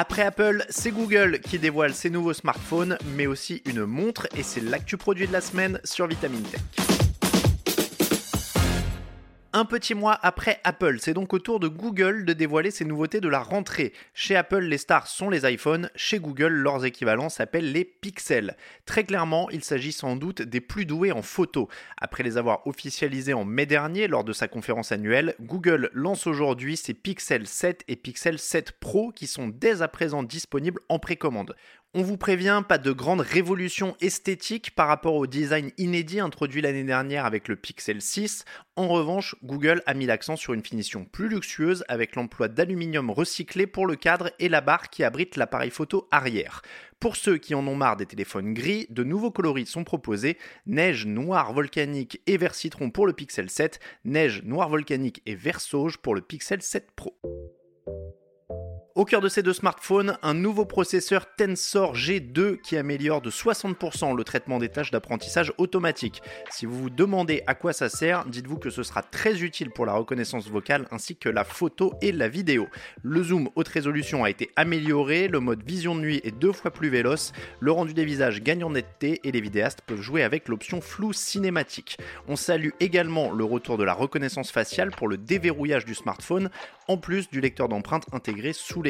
Après Apple, c'est Google qui dévoile ses nouveaux smartphones, mais aussi une montre, et c'est l'actu produit de la semaine sur Vitamine Tech. Un petit mois après Apple, c'est donc au tour de Google de dévoiler ses nouveautés de la rentrée. Chez Apple, les stars sont les iPhones, chez Google, leurs équivalents s'appellent les Pixels. Très clairement, il s'agit sans doute des plus doués en photo. Après les avoir officialisés en mai dernier lors de sa conférence annuelle, Google lance aujourd'hui ses Pixel 7 et Pixel 7 Pro qui sont dès à présent disponibles en précommande. On vous prévient, pas de grande révolution esthétique par rapport au design inédit introduit l'année dernière avec le Pixel 6. En revanche, Google a mis l'accent sur une finition plus luxueuse avec l'emploi d'aluminium recyclé pour le cadre et la barre qui abrite l'appareil photo arrière. Pour ceux qui en ont marre des téléphones gris, de nouveaux coloris sont proposés neige noir volcanique et vert citron pour le Pixel 7, neige noir volcanique et vert sauge pour le Pixel 7 Pro. Au cœur de ces deux smartphones, un nouveau processeur Tensor G2 qui améliore de 60% le traitement des tâches d'apprentissage automatique. Si vous vous demandez à quoi ça sert, dites-vous que ce sera très utile pour la reconnaissance vocale ainsi que la photo et la vidéo. Le zoom haute résolution a été amélioré, le mode vision de nuit est deux fois plus véloce, le rendu des visages gagne en netteté et les vidéastes peuvent jouer avec l'option flou cinématique. On salue également le retour de la reconnaissance faciale pour le déverrouillage du smartphone, en plus du lecteur d'empreintes intégré sous les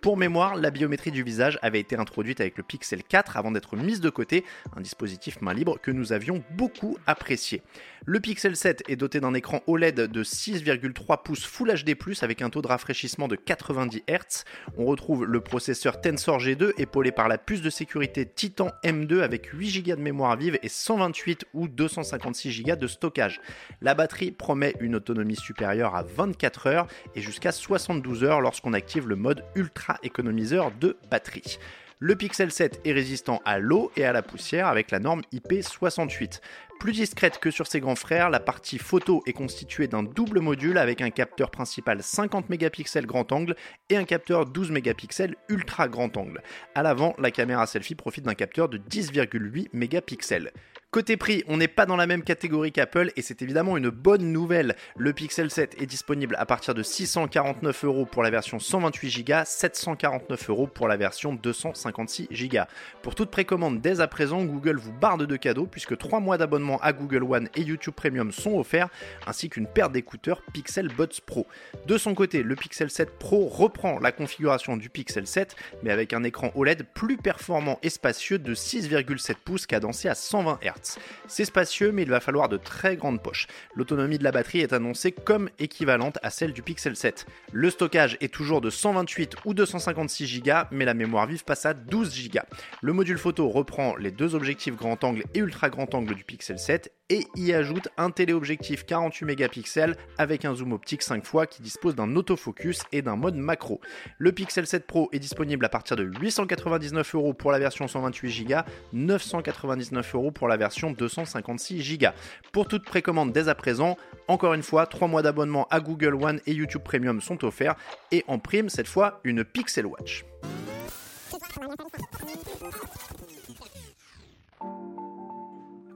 pour mémoire, la biométrie du visage avait été introduite avec le Pixel 4 avant d'être mise de côté, un dispositif main libre que nous avions beaucoup apprécié. Le Pixel 7 est doté d'un écran OLED de 6,3 pouces Full HD+, avec un taux de rafraîchissement de 90 Hz. On retrouve le processeur Tensor G2 épaulé par la puce de sécurité Titan M2 avec 8 Go de mémoire vive et 128 ou 256 Go de stockage. La batterie promet une autonomie supérieure à 24 heures et jusqu'à 72 heures lorsqu'on active le mode ultra économiseur de batterie. Le Pixel 7 est résistant à l'eau et à la poussière avec la norme IP68. Plus discrète que sur ses grands frères, la partie photo est constituée d'un double module avec un capteur principal 50 mégapixels grand angle et un capteur 12 mégapixels ultra grand angle. À l'avant, la caméra selfie profite d'un capteur de 10,8 mégapixels. Côté prix, on n'est pas dans la même catégorie qu'Apple et c'est évidemment une bonne nouvelle. Le Pixel 7 est disponible à partir de 649 euros pour la version 128 Go, 749 euros pour la version 256 Go. Pour toute précommande dès à présent, Google vous barde de cadeaux puisque 3 mois d'abonnement à Google One et YouTube Premium sont offerts, ainsi qu'une paire d'écouteurs Pixel Buds Pro. De son côté, le Pixel 7 Pro reprend la configuration du Pixel 7, mais avec un écran OLED plus performant et spacieux de 6,7 pouces cadencé à 120 Hz. C'est spacieux, mais il va falloir de très grandes poches. L'autonomie de la batterie est annoncée comme équivalente à celle du Pixel 7. Le stockage est toujours de 128 ou 256 Go, mais la mémoire vive passe à 12 Go. Le module photo reprend les deux objectifs grand angle et ultra grand angle du Pixel 7 et y ajoute un téléobjectif 48 mégapixels avec un zoom optique 5 fois qui dispose d'un autofocus et d'un mode macro. Le Pixel 7 Pro est disponible à partir de 899 euros pour la version 128 Go, 999 euros pour la version 256 Go. Pour toute précommande dès à présent, encore une fois, 3 mois d'abonnement à Google One et YouTube Premium sont offerts et en prime cette fois une Pixel Watch.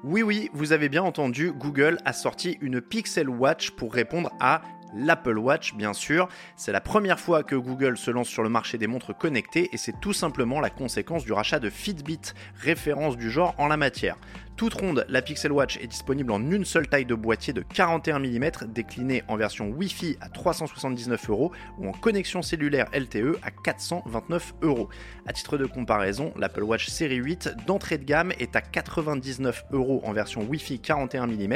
Oui, oui, vous avez bien entendu, Google a sorti une Pixel Watch pour répondre à l'Apple Watch bien sûr. C'est la première fois que Google se lance sur le marché des montres connectées et c'est tout simplement la conséquence du rachat de Fitbit, référence du genre en la matière. Toute ronde, la Pixel Watch est disponible en une seule taille de boîtier de 41 mm, déclinée en version Wi-Fi à 379 euros ou en connexion cellulaire LTE à 429 euros. À titre de comparaison, l'Apple Watch série 8 d'entrée de gamme est à 99 euros en version Wi-Fi 41 mm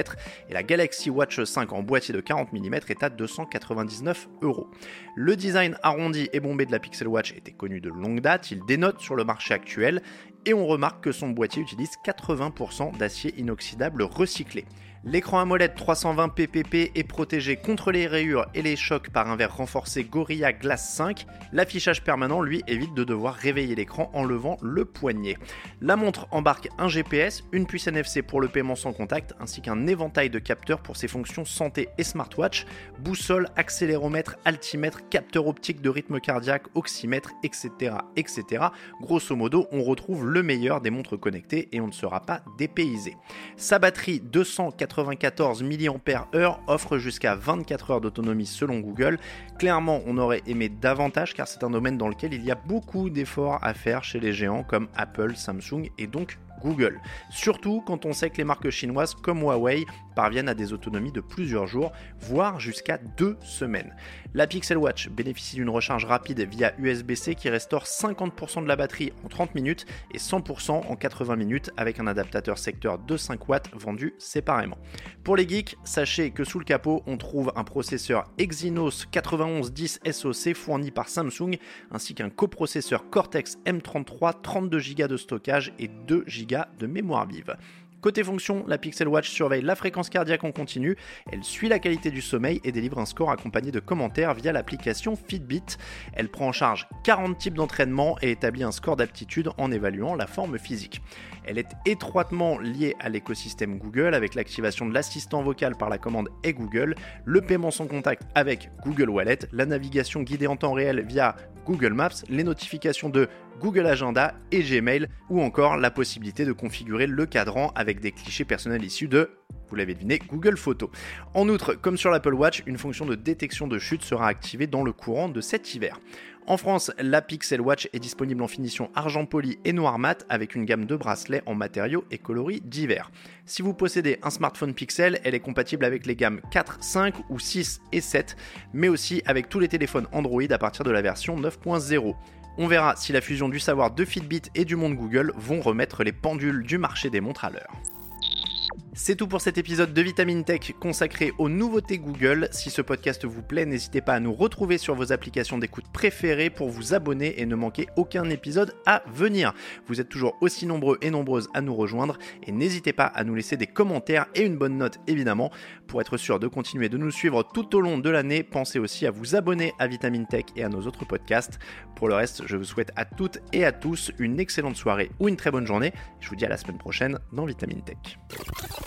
et la Galaxy Watch 5 en boîtier de 40 mm est à 299 euros. Le design arrondi et bombé de la Pixel Watch était connu de longue date, il dénote sur le marché actuel et on remarque que son boîtier utilise 80% d'acier inoxydable recyclé. L'écran AMOLED 320 ppp est protégé contre les rayures et les chocs par un verre renforcé Gorilla Glass 5. L'affichage permanent, lui, évite de devoir réveiller l'écran en levant le poignet. La montre embarque un GPS, une puce NFC pour le paiement sans contact, ainsi qu'un éventail de capteurs pour ses fonctions santé et smartwatch, boussole, accéléromètre, altimètre, capteur optique de rythme cardiaque, oxymètre, etc., etc. Grosso modo, on retrouve le meilleur des montres connectées et on ne sera pas dépaysé. Sa batterie 280 294 mAh offre jusqu'à 24 heures d'autonomie selon Google. Clairement, on aurait aimé davantage car c'est un domaine dans lequel il y a beaucoup d'efforts à faire chez les géants comme Apple, Samsung et donc Google. Surtout quand on sait que les marques chinoises comme Huawei parviennent à des autonomies de plusieurs jours, voire jusqu'à deux semaines. La Pixel Watch bénéficie d'une recharge rapide via USB-C qui restaure 50% de la batterie en 30 minutes et 100% en 80 minutes avec un adaptateur secteur de 5 watts vendu séparément. Pour les geeks, sachez que sous le capot, on trouve un processeur Exynos 9110 SoC fourni par Samsung ainsi qu'un coprocesseur Cortex M33 32 Go de stockage et 2 De mémoire vive. Côté fonction, la Pixel Watch surveille la fréquence cardiaque en continu, elle suit la qualité du sommeil et délivre un score accompagné de commentaires via l'application Fitbit. Elle prend en charge 40 types d'entraînement et établit un score d'aptitude en évaluant la forme physique. Elle est étroitement liée à l'écosystème Google avec l'activation de l'assistant vocal par la commande et Google, le paiement sans contact avec Google Wallet, la navigation guidée en temps réel via Google Maps, les notifications de Google Agenda et Gmail, ou encore la possibilité de configurer le cadran avec des clichés personnels issus de vous l'avez deviné, Google Photos. En outre, comme sur l'Apple Watch, une fonction de détection de chute sera activée dans le courant de cet hiver. En France, la Pixel Watch est disponible en finition argent poli et noir mat avec une gamme de bracelets en matériaux et coloris divers. Si vous possédez un smartphone Pixel, elle est compatible avec les gammes 4, 5 ou 6 et 7, mais aussi avec tous les téléphones Android à partir de la version 9.0. On verra si la fusion du savoir de Fitbit et du monde Google vont remettre les pendules du marché des montres à l'heure. C'est tout pour cet épisode de Vitamine Tech consacré aux nouveautés Google. Si ce podcast vous plaît, n'hésitez pas à nous retrouver sur vos applications d'écoute préférées pour vous abonner et ne manquer aucun épisode à venir. Vous êtes toujours aussi nombreux et nombreuses à nous rejoindre et n'hésitez pas à nous laisser des commentaires et une bonne note évidemment. Pour être sûr de continuer de nous suivre tout au long de l'année, pensez aussi à vous abonner à Vitamine Tech et à nos autres podcasts. Pour le reste, je vous souhaite à toutes et à tous une excellente soirée ou une très bonne journée. Je vous dis à la semaine prochaine dans Vitamine Tech.